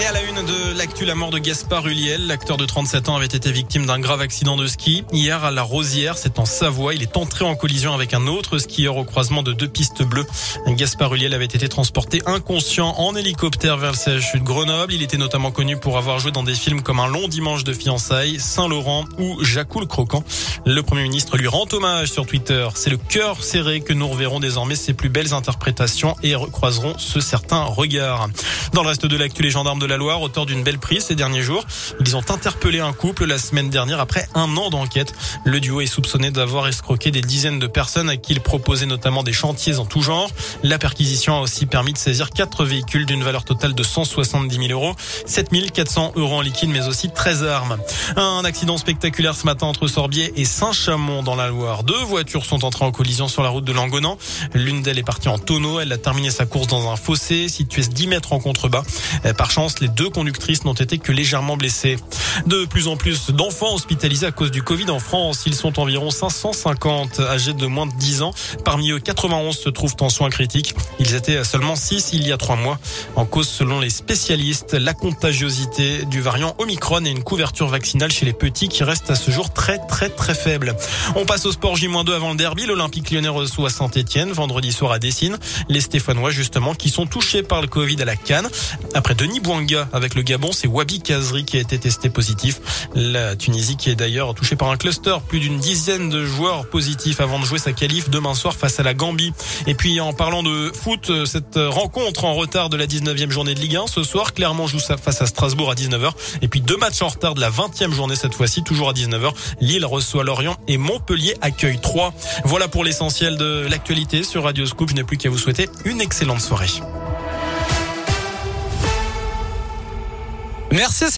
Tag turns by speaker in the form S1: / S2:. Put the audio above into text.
S1: Et à la une de l'actu, la mort de Gaspard Huliel, l'acteur de 37 ans avait été victime d'un grave accident de ski. Hier à la Rosière, c'est en Savoie, il est entré en collision avec un autre skieur au croisement de deux pistes bleues. Gaspard Huliel avait été transporté inconscient en hélicoptère vers le CHU de Grenoble. Il était notamment connu pour avoir joué dans des films comme Un long dimanche de fiançailles, Saint-Laurent ou Jacou le croquant. Le Premier ministre lui rend hommage sur Twitter. C'est le cœur serré que nous reverrons désormais ses plus belles interprétations et recroiserons ce certain regard. Dans le reste de l'actu, les gendarmes de la Loire, auteur d'une belle prise ces derniers jours. Ils ont interpellé un couple la semaine dernière après un an d'enquête. Le duo est soupçonné d'avoir escroqué des dizaines de personnes à qui il proposait notamment des chantiers en tout genre. La perquisition a aussi permis de saisir quatre véhicules d'une valeur totale de 170 000 euros, 7 400 euros en liquide, mais aussi 13 armes. Un accident spectaculaire ce matin entre Sorbier et Saint-Chamond dans la Loire. Deux voitures sont entrées en collision sur la route de Langonan. L'une d'elles est partie en tonneau. Elle a terminé sa course dans un fossé situé 10 mètres en contrebas. Par chance, les deux conductrices n'ont été que légèrement blessées. De plus en plus d'enfants hospitalisés à cause du Covid en France. Ils sont environ 550 âgés de moins de 10 ans. Parmi eux, 91 se trouvent en soins critiques. Ils étaient seulement 6 il y a 3 mois. En cause, selon les spécialistes, la contagiosité du variant Omicron et une couverture vaccinale chez les petits qui reste à ce jour très très très faible. On passe au sport J-2 avant le derby. L'Olympique lyonnais reçoit Saint-Etienne vendredi soir à Dessine. Les Stéphanois justement qui sont touchés par le Covid à la Cannes. Après Denis Bouanga avec le Gabon, c'est Wabi Kazri qui a été testé positif. La Tunisie qui est d'ailleurs touchée par un cluster, plus d'une dizaine de joueurs positifs avant de jouer sa qualif demain soir face à la Gambie. Et puis en parlant de foot, cette rencontre en retard de la 19e journée de Ligue 1 ce soir, Clermont joue face à Strasbourg à 19h et puis deux matchs en retard de la 20e journée cette fois-ci, toujours à 19h. Lille reçoit Lorient et Montpellier accueille 3. Voilà pour l'essentiel de l'actualité sur Radio Scoop. Je n'ai plus qu'à vous souhaiter une excellente soirée.
S2: Merci.